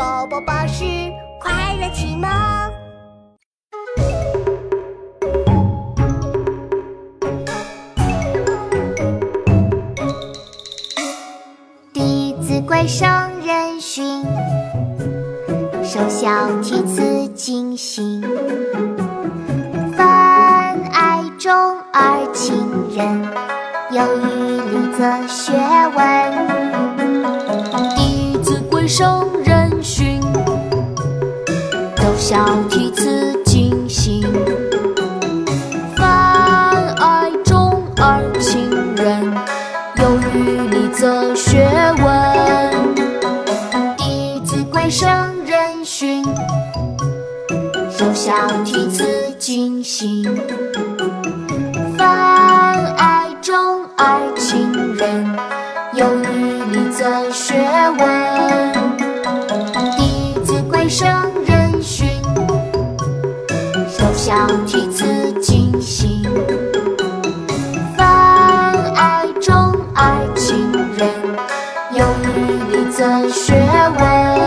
宝宝巴士快乐启蒙。《弟子规》圣人训，首孝悌次谨信，泛爱众而亲仁，有余力则学问。《弟子规》圣首孝悌慈谨信，分爱众而亲仁，有余力则学问。《弟子规》圣人训，首孝悌慈谨信，分爱众而亲仁，有余力则学问。《弟子规》圣，首孝悌慈谨信，分爱重而亲仁，有余力则学问。